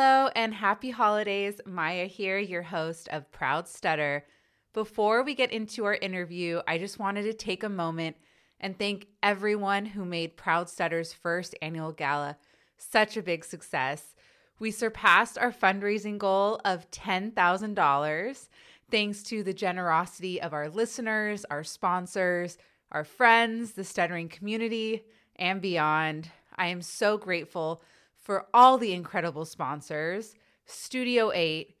Hello and happy holidays. Maya here, your host of Proud Stutter. Before we get into our interview, I just wanted to take a moment and thank everyone who made Proud Stutter's first annual gala such a big success. We surpassed our fundraising goal of $10,000 thanks to the generosity of our listeners, our sponsors, our friends, the stuttering community, and beyond. I am so grateful for all the incredible sponsors. Studio 8,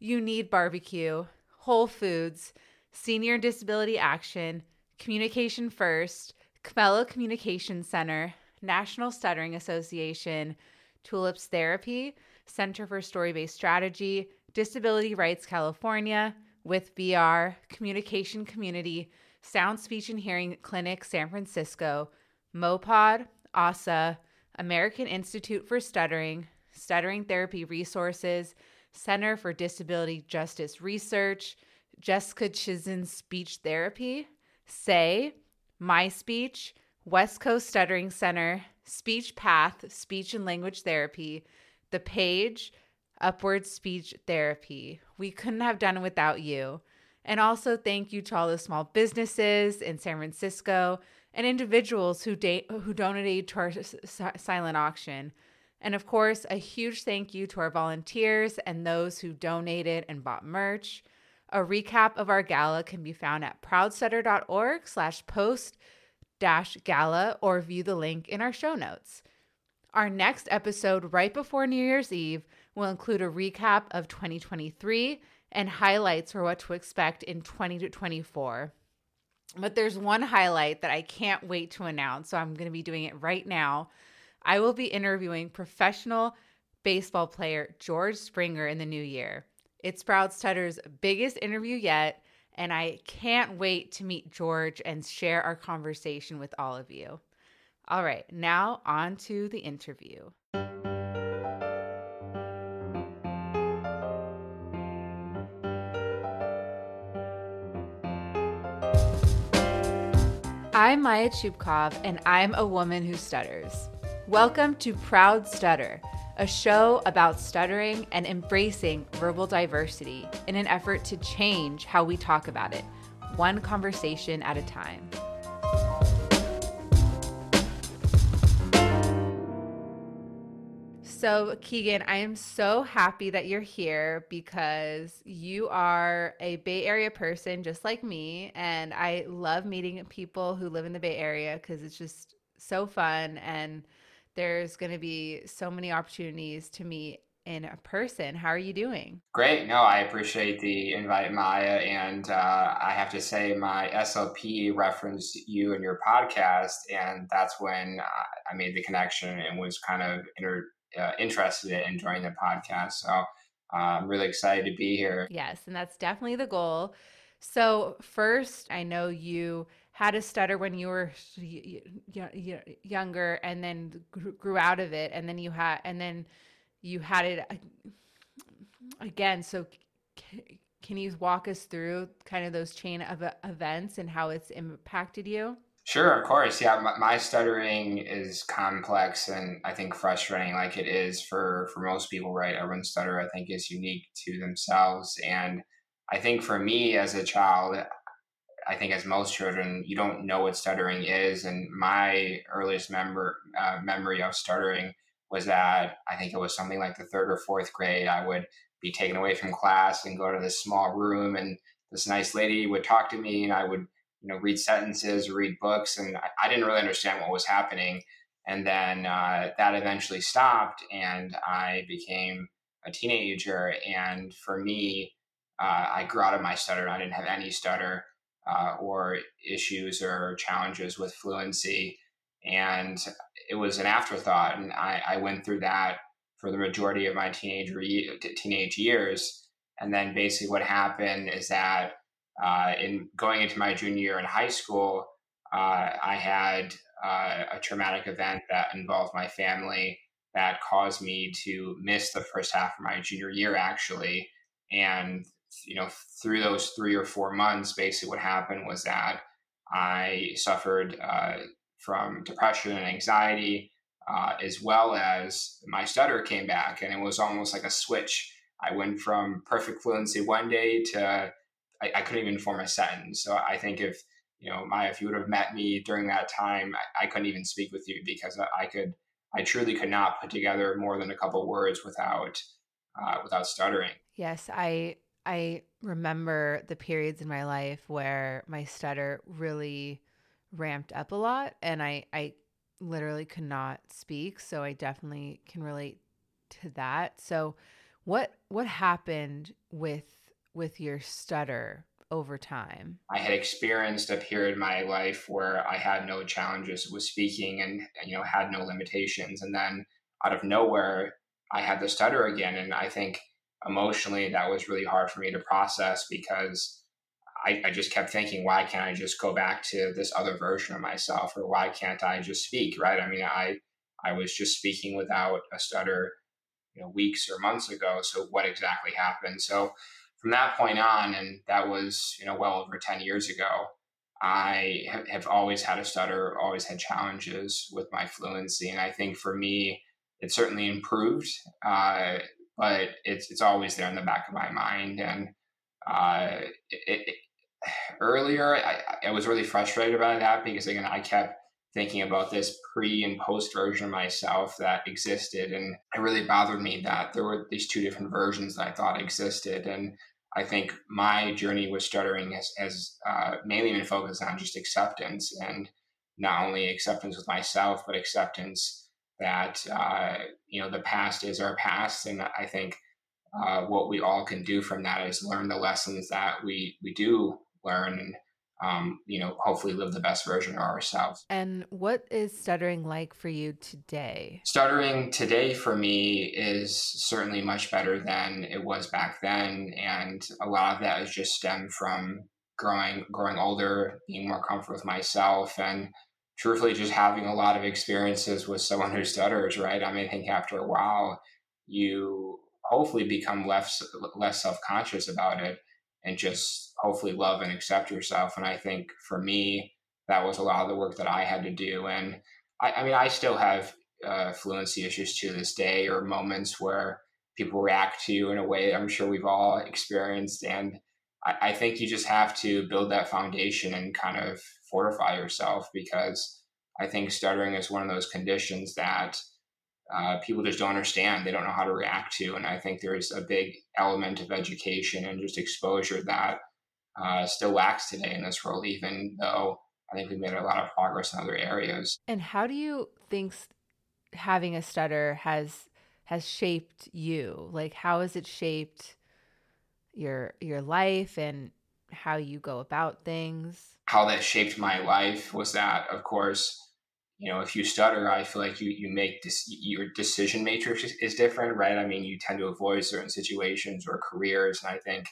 You Need Barbecue, Whole Foods, Senior Disability Action, Communication First, Camello Communication Center, National Stuttering Association, Tulips Therapy, Center for Story Based Strategy, Disability Rights California, with VR, Communication Community, Sound Speech and Hearing Clinic San Francisco, MOPOD, ASA, American Institute for Stuttering, Stuttering Therapy Resources, Center for Disability Justice Research, Jessica Chisen's Speech Therapy, SAY, My Speech, West Coast Stuttering Center, Speech Path, Speech and Language Therapy, The Page, Upward Speech Therapy. We couldn't have done it without you. And also, thank you to all the small businesses in San Francisco and individuals who, da- who donated to our silent auction. And of course, a huge thank you to our volunteers and those who donated and bought merch. A recap of our gala can be found at proudstutter.org slash post dash gala or view the link in our show notes. Our next episode, right before New Year's Eve, will include a recap of 2023 and highlights for what to expect in 2024. But there's one highlight that I can't wait to announce, so I'm going to be doing it right now. I will be interviewing professional baseball player George Springer in the new year. It's Proud Stutter's biggest interview yet, and I can't wait to meet George and share our conversation with all of you. All right, now on to the interview. I'm Maya Chupkov, and I'm a woman who stutters. Welcome to Proud Stutter, a show about stuttering and embracing verbal diversity in an effort to change how we talk about it, one conversation at a time. So, Keegan, I am so happy that you're here because you are a Bay Area person just like me. And I love meeting people who live in the Bay Area because it's just so fun. And there's going to be so many opportunities to meet in person. How are you doing? Great. No, I appreciate the invite, Maya. And uh, I have to say, my SLP referenced you and your podcast. And that's when I made the connection and was kind of inter- uh, interested in joining the podcast. So uh, I'm really excited to be here. Yes, and that's definitely the goal. So, first, I know you had a stutter when you were younger and then grew out of it and then you had and then you had it again so can you walk us through kind of those chain of events and how it's impacted you Sure, of course. Yeah, my, my, stuttering is complex and I think frustrating, like it is for for most people. Right, everyone's stutter I think is unique to themselves, and I think for me as a child, I think as most children, you don't know what stuttering is, and my earliest member uh, memory of stuttering was that I think it was something like the third or fourth grade. I would be taken away from class and go to this small room, and this nice lady would talk to me, and I would you know read sentences read books and i, I didn't really understand what was happening. And then uh, that eventually stopped and i became a teenager. And for me uh, i grew out of my stutter. I didn't have any stutter uh, or issues or challenges with fluency. And it was an afterthought and i, I went through that for the majority of my teenage, teenage years. And then basically what happened is that uh, in going into my junior year in high school, uh, I had uh, a traumatic event that involved my family that caused me to miss the first half of my junior year, actually. And, you know, through those three or four months, basically what happened was that I suffered uh, from depression and anxiety. uh, as well as my stutter came back, and it was almost like a switch. I went from perfect fluency one day to I, I couldn't even form a sentence. So I think if you know, Maya, if you would have met me during that time, I, I couldn't even speak with you because I, could, I truly could not put together more than a couple words without, uh, without stuttering. Yes, I, I remember the periods in my life where my stutter really ramped up a lot, and I, I literally could not speak. So I definitely can relate to that. So, what, what happened with, with your stutter over time? I had experienced a period in my life where I had no challenges with speaking and you know had no limitations. And then out of nowhere I had the stutter again. And I think emotionally that was really hard for me to process because I, I just kept thinking why can't I just go back to this other version of myself? Or why can't I just speak right? I mean I I was just speaking without a stutter you know weeks or months ago. So what exactly happened? So from that point on, and that was you know well over ten years ago, I have always had a stutter, always had challenges with my fluency, and I think for me, it certainly improved, uh, but it's it's always there in the back of my mind. And uh, it, it, earlier, I, I was really frustrated about that because again, I kept thinking about this pre and post version of myself that existed, and it really bothered me that there were these two different versions that I thought existed, and I think my journey with stuttering has, has uh, mainly been focused on just acceptance and not only acceptance with myself, but acceptance that, uh, you know, the past is our past. And I think uh, what we all can do from that is learn the lessons that we, we do learn um, you know, hopefully live the best version of ourselves. And what is stuttering like for you today? Stuttering today for me is certainly much better than it was back then. And a lot of that is just stemmed from growing growing older, being more comfortable with myself and truthfully just having a lot of experiences with someone who stutters, right? I mean, I think after a while you hopefully become less less self-conscious about it and just hopefully love and accept yourself. And I think for me, that was a lot of the work that I had to do. And I, I mean, I still have uh, fluency issues to this day, or moments where people react to you in a way I'm sure we've all experienced. And I, I think you just have to build that foundation and kind of fortify yourself because I think stuttering is one of those conditions that uh, people just don't understand. They don't know how to react to. And I think there's a big element of education and just exposure that uh, still lacks today in this world, even though I think we've made a lot of progress in other areas. And how do you think having a stutter has has shaped you? Like, how has it shaped your your life and how you go about things? How that shaped my life was that, of course, you know, if you stutter, I feel like you you make this your decision matrix is different, right? I mean, you tend to avoid certain situations or careers, and I think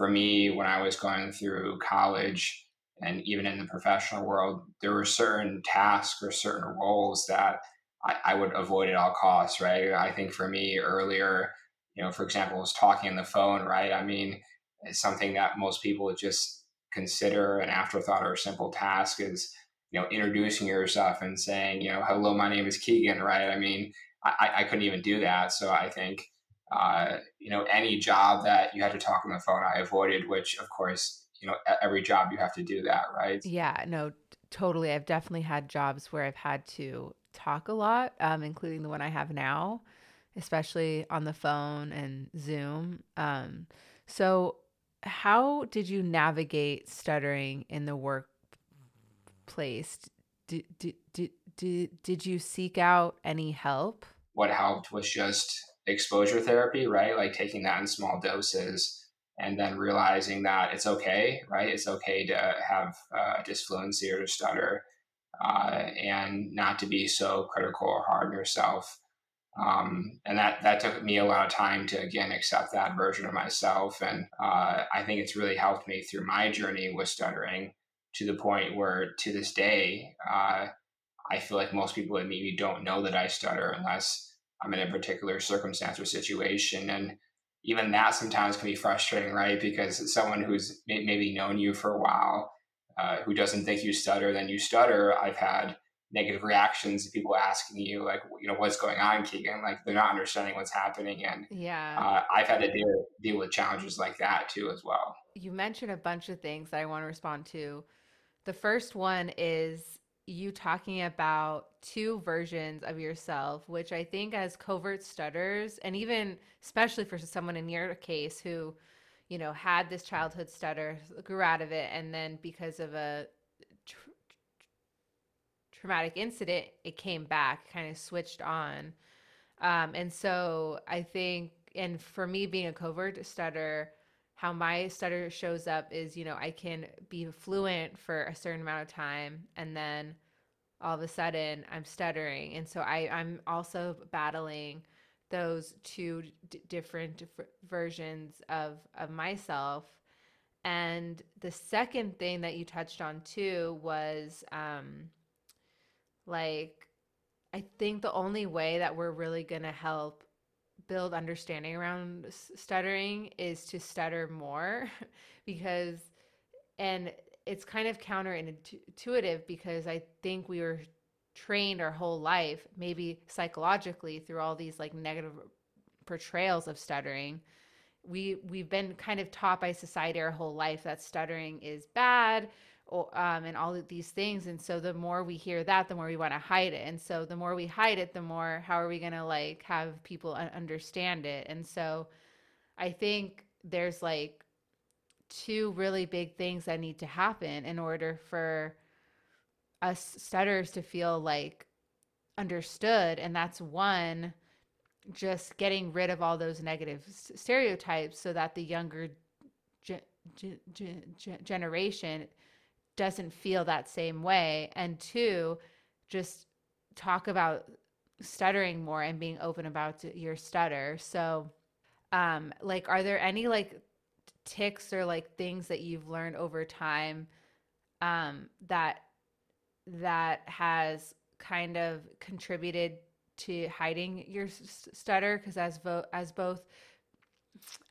for me, when I was going through college and even in the professional world, there were certain tasks or certain roles that I, I would avoid at all costs, right? I think for me earlier, you know, for example, was talking on the phone, right? I mean, it's something that most people just consider an afterthought or a simple task is, you know, introducing yourself and saying, you know, hello, my name is Keegan, right? I mean, I, I couldn't even do that. So I think uh, you know, any job that you had to talk on the phone, I avoided, which of course, you know, every job you have to do that, right? Yeah, no, totally. I've definitely had jobs where I've had to talk a lot, um, including the one I have now, especially on the phone and Zoom. Um, so, how did you navigate stuttering in the workplace? Did, did, did, did, did you seek out any help? What helped was just exposure therapy, right? Like taking that in small doses and then realizing that it's okay, right? It's okay to have uh, disfluency or to stutter uh, and not to be so critical or hard on yourself. Um, and that that took me a lot of time to again accept that version of myself, and uh, I think it's really helped me through my journey with stuttering to the point where to this day uh, I feel like most people maybe don't know that I stutter unless I'm in a particular circumstance or situation. And even that sometimes can be frustrating, right? Because someone who's maybe known you for a while, uh, who doesn't think you stutter, then you stutter. I've had negative reactions to people asking you like you know what's going on keegan like they're not understanding what's happening and yeah uh, i've had to deal, deal with challenges like that too as well you mentioned a bunch of things that i want to respond to the first one is you talking about two versions of yourself which i think as covert stutters and even especially for someone in your case who you know had this childhood stutter grew out of it and then because of a traumatic incident, it came back, kind of switched on. Um, and so I think, and for me being a covert stutter, how my stutter shows up is, you know, I can be fluent for a certain amount of time and then all of a sudden I'm stuttering. And so I, I'm also battling those two d- different versions of, of myself. And the second thing that you touched on too was, um, like I think the only way that we're really going to help build understanding around stuttering is to stutter more because and it's kind of counterintuitive because I think we were trained our whole life maybe psychologically through all these like negative portrayals of stuttering. We we've been kind of taught by society our whole life that stuttering is bad um, and all of these things. And so the more we hear that, the more we want to hide it. And so the more we hide it, the more how are we going to like have people understand it? And so I think there's like two really big things that need to happen in order for us stutters to feel like understood. And that's one, just getting rid of all those negative stereotypes so that the younger ge- ge- ge- generation doesn't feel that same way. And two, just talk about stuttering more and being open about your stutter. So, um, like, are there any like ticks or like things that you've learned over time um, that that has kind of contributed to hiding your stutter? Because as vo- as both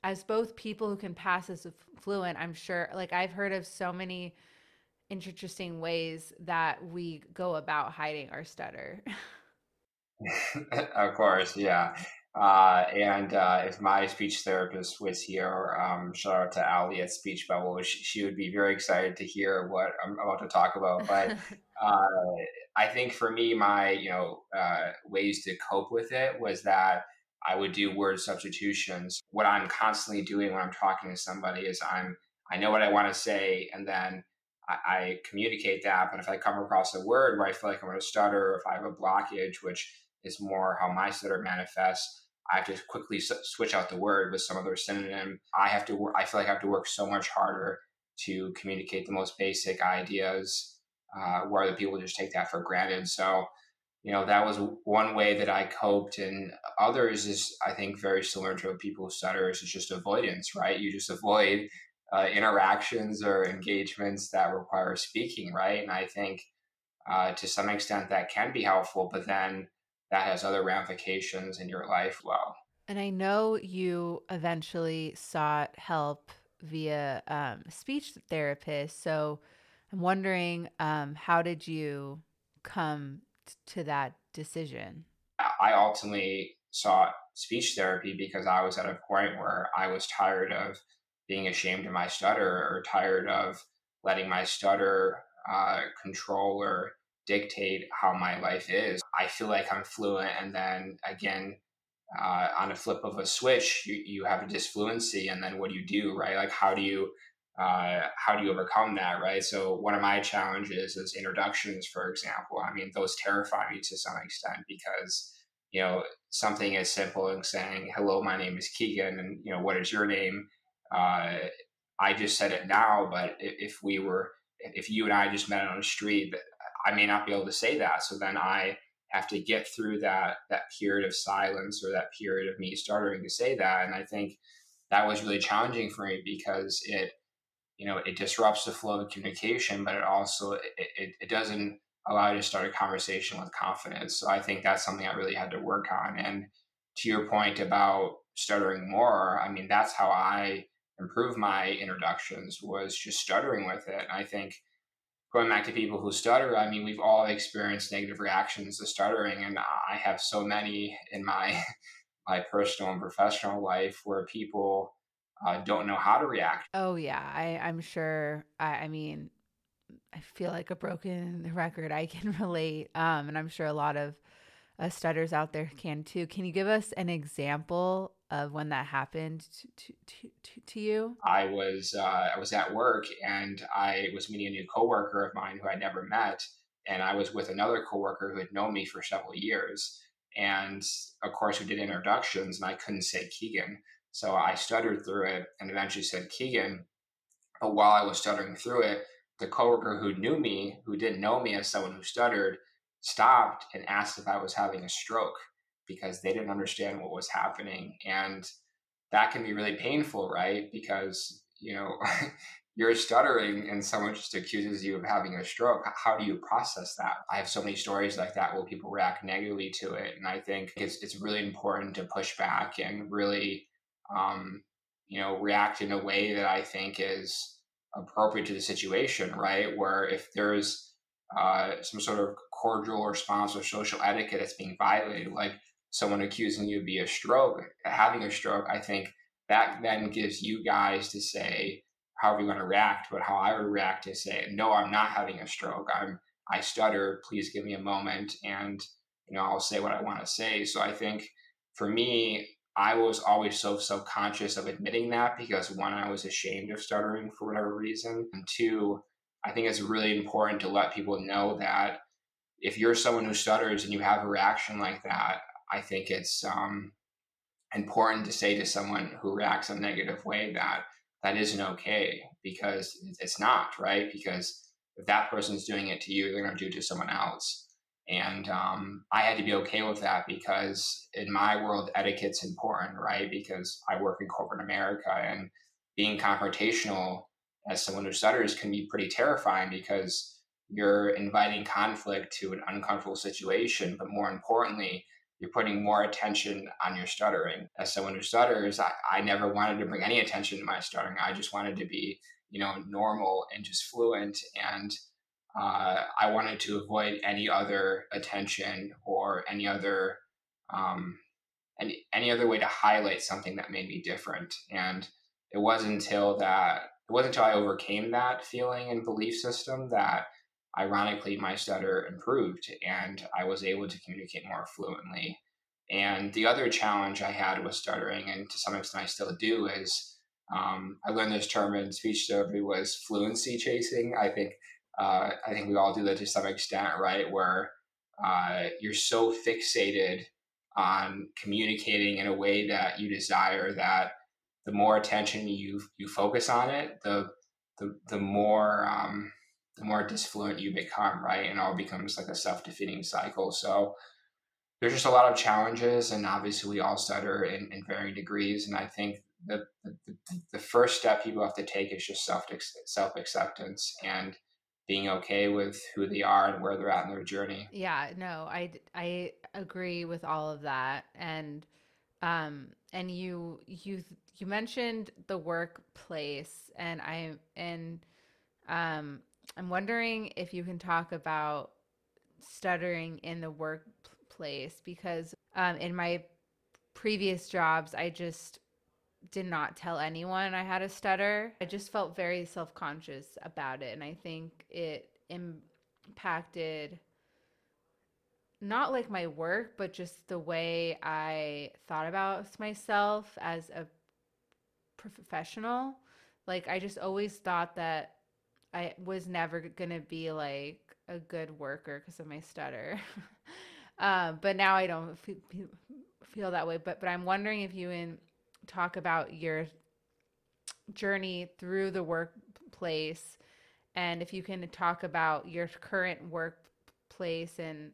as both people who can pass as fluent, I'm sure. Like I've heard of so many interesting ways that we go about hiding our stutter. of course, yeah. Uh, and uh, if my speech therapist was here, um, shout out to Ali at Speech Bubble, she, she, would be very excited to hear what I'm about to talk about. But uh, I think for me, my you know uh, ways to cope with it was that I would do word substitutions. What I'm constantly doing when I'm talking to somebody is I'm I know what I want to say, and then I, I communicate that. But if I come across a word where I feel like I'm going to stutter, if I have a blockage, which is more how my stutter manifests, I have to quickly switch out the word with some other synonym. I have to. I feel like I have to work so much harder to communicate the most basic ideas, uh, where other people just take that for granted. So, you know, that was one way that I coped, and others is I think very similar to people who stutter is just avoidance, right? You just avoid uh, interactions or engagements that require speaking, right? And I think uh, to some extent that can be helpful, but then that has other ramifications in your life well. And I know you eventually sought help via um, speech therapist. So I'm wondering, um, how did you come t- to that decision? I ultimately sought speech therapy because I was at a point where I was tired of being ashamed of my stutter or tired of letting my stutter uh, control or dictate how my life is. I feel like I'm fluent, and then again, uh, on a flip of a switch, you, you have a disfluency, and then what do you do, right? Like, how do you uh, how do you overcome that, right? So one of my challenges is introductions, for example. I mean, those terrify me to some extent because you know something as simple as saying, "Hello, my name is Keegan," and you know, what is your name? Uh, I just said it now, but if we were, if you and I just met on the street, I may not be able to say that. So then I have to get through that that period of silence or that period of me stuttering to say that. And I think that was really challenging for me because it, you know, it disrupts the flow of communication, but it also it, it, it doesn't allow you to start a conversation with confidence. So I think that's something I really had to work on. And to your point about stuttering more, I mean, that's how I improve my introductions was just stuttering with it. I think going back to people who stutter, I mean, we've all experienced negative reactions to stuttering, and I have so many in my my personal and professional life where people uh, don't know how to react. Oh yeah, I, I'm sure. I, I mean, I feel like a broken record. I can relate, um, and I'm sure a lot of uh, stutters out there can too. Can you give us an example of when that happened to to, to, to you? I was uh, I was at work and I was meeting a new coworker of mine who I'd never met, and I was with another coworker who had known me for several years. And of course, we did introductions, and I couldn't say Keegan, so I stuttered through it and eventually said Keegan. But while I was stuttering through it, the coworker who knew me, who didn't know me as someone who stuttered, stopped and asked if I was having a stroke because they didn't understand what was happening. And that can be really painful, right? Because, you know, you're stuttering and someone just accuses you of having a stroke. How do you process that? I have so many stories like that where people react negatively to it. And I think it's, it's really important to push back and really, um, you know, react in a way that I think is appropriate to the situation, right? Where if there's uh, some sort of cordial response or social etiquette that's being violated, like someone accusing you be a stroke, having a stroke, I think that then gives you guys to say however you want to react, but how I would react to say, no, I'm not having a stroke. I'm I stutter. Please give me a moment, and you know I'll say what I want to say. So I think for me, I was always so subconscious of admitting that because one, I was ashamed of stuttering for whatever reason, and two, I think it's really important to let people know that if you're someone who stutters and you have a reaction like that, I think it's um, important to say to someone who reacts in a negative way that that isn't okay because it's not right because if that person's doing it to you, they're going to do it to someone else. And um, I had to be okay with that because in my world, etiquette's important, right? Because I work in corporate America and being confrontational as someone who stutters can be pretty terrifying because you're inviting conflict to an uncomfortable situation. But more importantly, you're putting more attention on your stuttering. As someone who stutters, I, I never wanted to bring any attention to my stuttering. I just wanted to be, you know, normal and just fluent. And uh, I wanted to avoid any other attention or any other um, any any other way to highlight something that made me different. And it wasn't until that it wasn't until I overcame that feeling and belief system that ironically my stutter improved and I was able to communicate more fluently. And the other challenge I had with stuttering, and to some extent I still do, is um, I learned this term in speech therapy was fluency chasing. I think uh, I think we all do that to some extent, right? Where uh, you're so fixated on communicating in a way that you desire that the more attention you you focus on it, the the the more um, the more disfluent you become, right? And all becomes like a self defeating cycle. So there's just a lot of challenges, and obviously we all stutter in, in varying degrees. And I think the, the the first step people have to take is just self self acceptance and being okay with who they are and where they're at in their journey. Yeah, no, I I agree with all of that, and um, and you you you mentioned the workplace, and I and um, I'm wondering if you can talk about stuttering in the workplace because um, in my previous jobs, I just did not tell anyone I had a stutter. I just felt very self conscious about it. And I think it impacted not like my work, but just the way I thought about myself as a professional. Like, I just always thought that I was never going to be like a good worker because of my stutter. um, but now I don't feel, feel that way. But, but I'm wondering if you can talk about your journey through the workplace and if you can talk about your current workplace and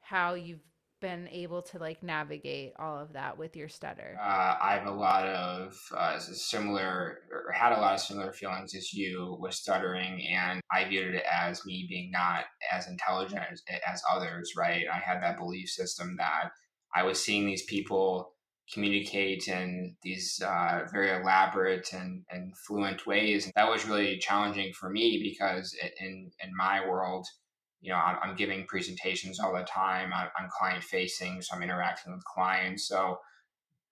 how you've been able to like navigate all of that with your stutter? Uh, I have a lot of uh, similar, or had a lot of similar feelings as you with stuttering, and I viewed it as me being not as intelligent as, as others. Right? I had that belief system that I was seeing these people communicate in these uh, very elaborate and, and fluent ways. And that was really challenging for me because in, in my world, you know, I'm, I'm giving presentations all the time. I'm, I'm client facing, so I'm interacting with clients. So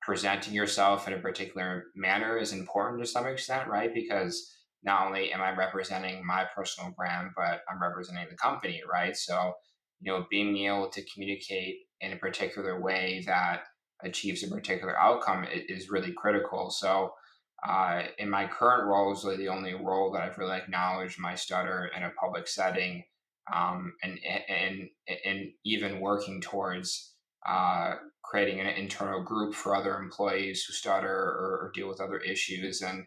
presenting yourself in a particular manner is important to some extent, right? Because not only am I representing my personal brand, but I'm representing the company, right? So, you know, being able to communicate in a particular way that achieves a particular outcome is really critical. So, uh, in my current role, is really the only role that I've really acknowledged my stutter in a public setting, um, and and and even working towards uh, creating an internal group for other employees who stutter or, or deal with other issues, and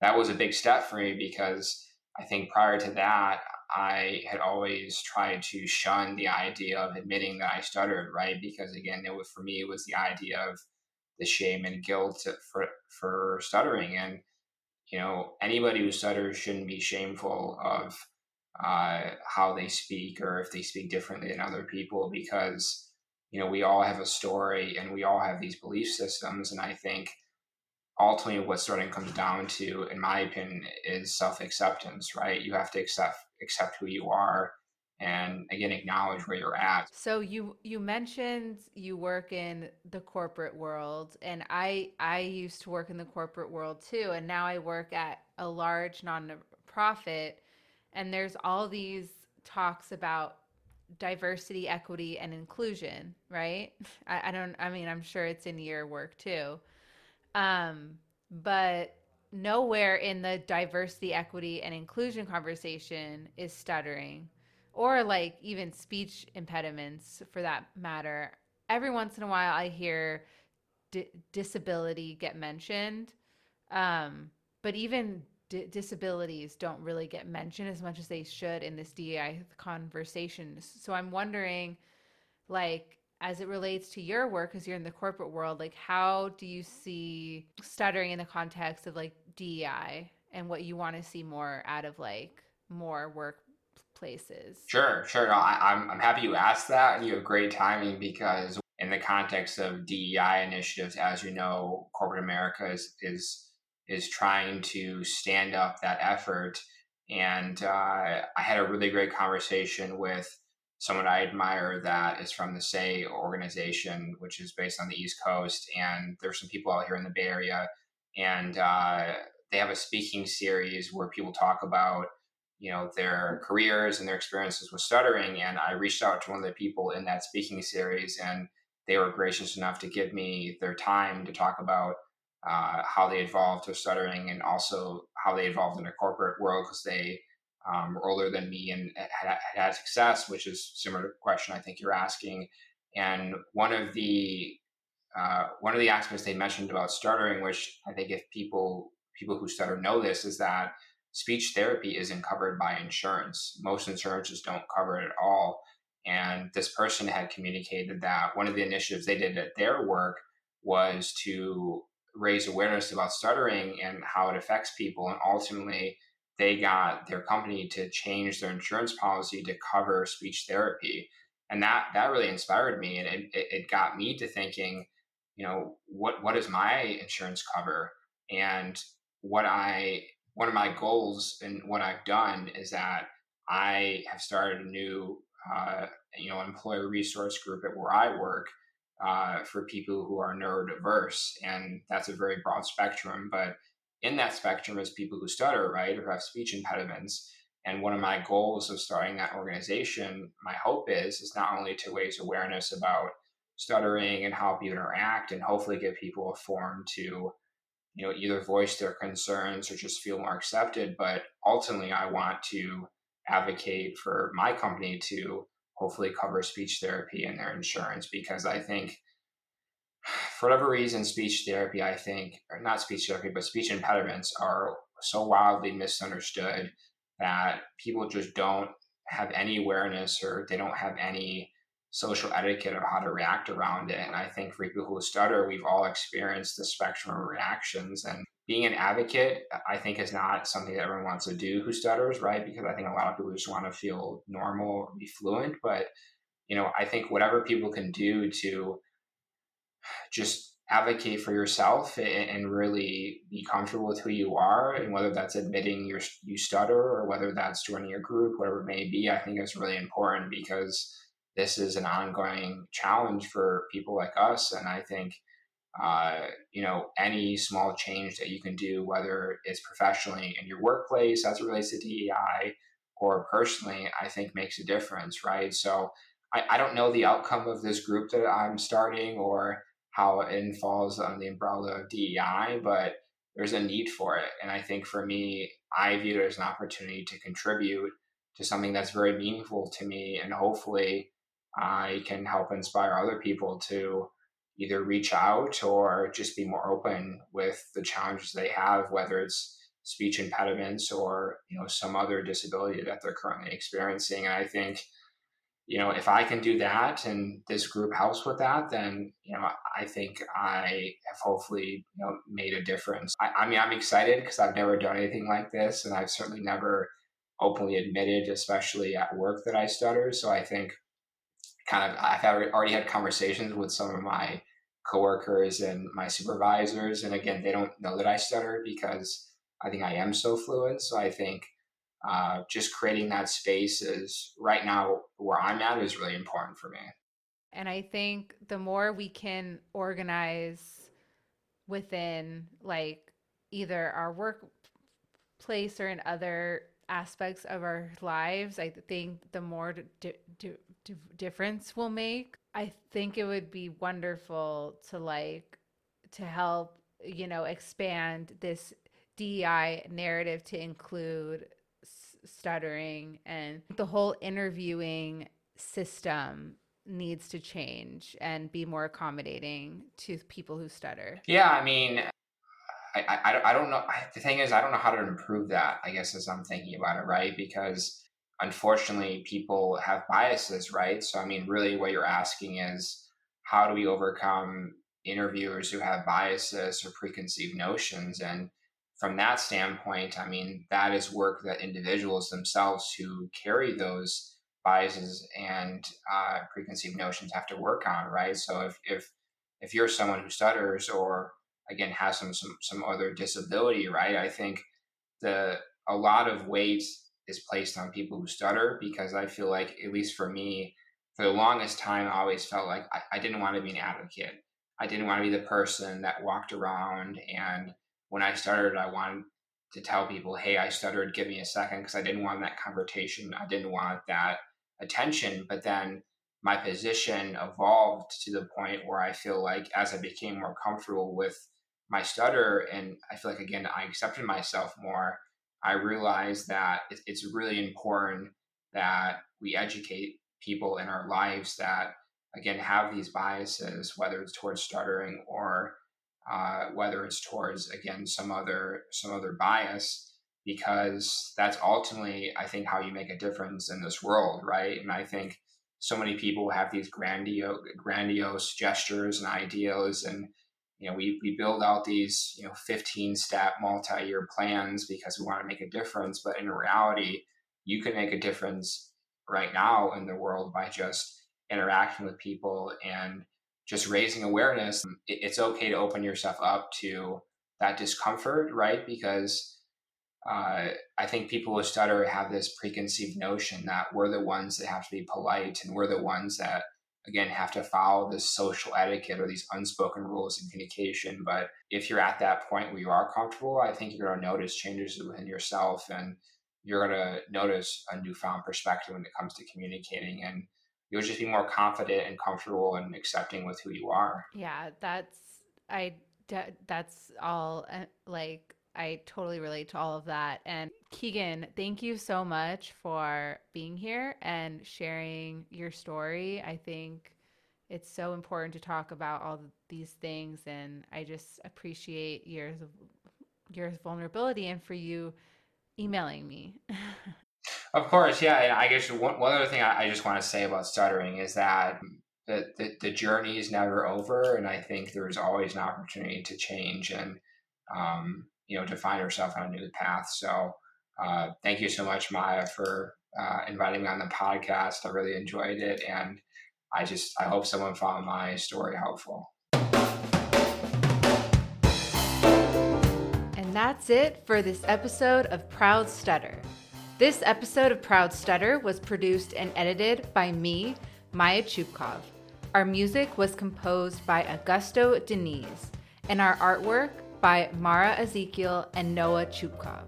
that was a big step for me because I think prior to that, I had always tried to shun the idea of admitting that I stuttered, right? Because again, it was for me it was the idea of the shame and guilt for for stuttering, and you know anybody who stutters shouldn't be shameful of uh, how they speak or if they speak differently than other people because you know we all have a story and we all have these belief systems, and I think ultimately what stuttering comes down to, in my opinion, is self acceptance, right? You have to accept accept who you are and again acknowledge where you're at. So you you mentioned you work in the corporate world and i i used to work in the corporate world too. And now i work at a large non-profit and there's all these talks about diversity equity and inclusion right I, I don't i mean i'm sure it's in your work too um but nowhere in the diversity, equity, and inclusion conversation is stuttering or like even speech impediments for that matter. Every once in a while, I hear d- disability get mentioned. Um, but even d- disabilities don't really get mentioned as much as they should in this DEI conversation. So I'm wondering, like, as it relates to your work because you're in the corporate world like how do you see stuttering in the context of like DEI and what you want to see more out of like more workplaces? Sure sure. No, I, am I'm, I'm happy you asked that. You have great timing because in the context of DEI initiatives as you know corporate America is is is trying to stand up that effort and uh, I had a really great conversation with someone I admire that is from the SAY organization, which is based on the East Coast. And there's some people out here in the Bay Area, and uh, they have a speaking series where people talk about you know their careers and their experiences with stuttering. And I reached out to one of the people in that speaking series, and they were gracious enough to give me their time to talk about uh, how they evolved to stuttering and also how they evolved in the corporate world because they um, were older than me and had, had success, which is similar to the question I think you're asking. And one of the uh, one of the aspects they mentioned about stuttering, which I think if people people who stutter know this, is that speech therapy isn't covered by insurance. Most insurances don't cover it at all. And this person had communicated that one of the initiatives they did at their work was to raise awareness about stuttering and how it affects people, and ultimately they got their company to change their insurance policy to cover speech therapy. And that that really inspired me and it, it got me to thinking you know what what does my insurance cover? And what i one of my goals and what i've done is that i have started a new uh, you know employer resource group at where i work uh, for people who are neurodiverse and that's a very broad spectrum but in that spectrum is people who stutter, right, or have speech impediments. And one of my goals of starting that organization, my hope is, is not only to raise awareness about stuttering and how people interact, and hopefully give people a forum to, you know, either voice their concerns or just feel more accepted. But ultimately, I want to advocate for my company to hopefully cover speech therapy in their insurance because I think for whatever reason, speech therapy, I think, or not speech therapy, but speech impediments are so wildly misunderstood that people just don't have any awareness or they don't have any social etiquette of how to react around it. And I think for people who stutter, we've all experienced the spectrum of reactions. And being an advocate, I think, is not something that everyone wants to do who stutters, right? Because I think a lot of people just want to feel normal or be fluent. But, you know, I think whatever people can do to just advocate for yourself and, really be comfortable with who you are and whether that's admitting you stutter or whether that's joining a group whatever it may be i think is really important because this is an ongoing challenge for people like us and i think uh, you know any small change that you can do whether it's professionally in your workplace as it relates to dei or personally i think makes a difference right so I, I don't know the outcome of this group that i'm starting or how it falls on the umbrella of DEI, but there's a need for it. And I think for me, I view it as an opportunity to contribute to something that's very meaningful to me. And hopefully, I can help inspire other people to either reach out or just be more open with the challenges they have, whether it's speech impediments or you know some other disability that they're currently experiencing. And I think you know, if I can do that and this group helps with that, then, you know, I think I have hopefully, you know, made a difference. I, I mean, I'm excited because I've never done anything like this and I've certainly never openly admitted, especially at work, that I stutter. So I think kind of I've already had conversations with some of my coworkers and my supervisors. And again, they don't know that I stutter because I think I am so fluent. So I think uh, just creating that space is right now where I'm at is really important for me. And I think the more we can organize within like either our workplace or in other aspects of our lives, I think the more di- di- di- difference will make. I think it would be wonderful to like to help, you know, expand this DEI narrative to include stuttering and the whole interviewing system needs to change and be more accommodating to people who stutter. Yeah, I mean, I, I, I don't know. The thing is, I don't know how to improve that, I guess, as I'm thinking about it, right? Because unfortunately, people have biases, right? So, I mean, really, what you're asking is how do we overcome interviewers who have biases or preconceived notions? And from that standpoint, I mean, that is work that individuals themselves who carry those biases and uh, preconceived notions have to work on, right? So if if if you're someone who stutters or again has some some some other disability, right? I think the a lot of weight is placed on people who stutter because I feel like at least for me, for the longest time, I always felt like I, I didn't want to be an advocate. I didn't want to be the person that walked around and when I started, I wanted to tell people, hey, I stuttered, give me a second, because I didn't want that confrontation. I didn't want that attention. But then my position evolved to the point where I feel like as I became more comfortable with my stutter, and I feel like, again, I accepted myself more, I realized that it's really important that we educate people in our lives that, again, have these biases, whether it's towards stuttering or uh, whether it's towards again some other some other bias because that's ultimately i think how you make a difference in this world right? And i think so many people have these grandiose grandiose gestures and ideas and you know we, we build out these you know 15 step multi-year plans because we want to make a difference but in reality you can make a difference right now in the world by just interacting with people and just raising awareness, it's okay to open yourself up to that discomfort, right? Because uh, I think people with stutter have this preconceived notion that we're the ones that have to be polite and we're the ones that, again, have to follow this social etiquette or these unspoken rules in communication. But if you're at that point where you are comfortable, I think you're going to notice changes within yourself and you're going to notice a newfound perspective when it comes to communicating. And you'll just be more confident and comfortable and accepting with who you are. Yeah, that's I that's all uh, like I totally relate to all of that. And Keegan, thank you so much for being here and sharing your story. I think it's so important to talk about all these things and I just appreciate of your vulnerability and for you emailing me. Of course, yeah. I guess one, one other thing I, I just want to say about stuttering is that the, the, the journey is never over, and I think there's always an opportunity to change and um, you know to find herself on a new path. So uh, thank you so much, Maya, for uh, inviting me on the podcast. I really enjoyed it, and I just I hope someone found my story helpful. And that's it for this episode of Proud Stutter. This episode of Proud Stutter was produced and edited by me, Maya Chupkov. Our music was composed by Augusto Denise, and our artwork by Mara Ezekiel and Noah Chupkov.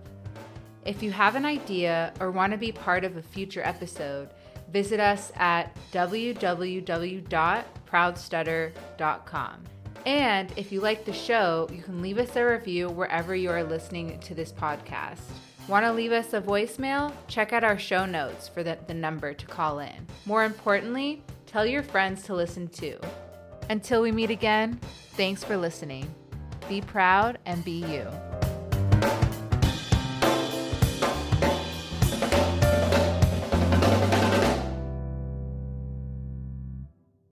If you have an idea or want to be part of a future episode, visit us at www.proudstutter.com. And if you like the show, you can leave us a review wherever you are listening to this podcast. Want to leave us a voicemail? Check out our show notes for the, the number to call in. More importantly, tell your friends to listen too. Until we meet again, thanks for listening. Be proud and be you.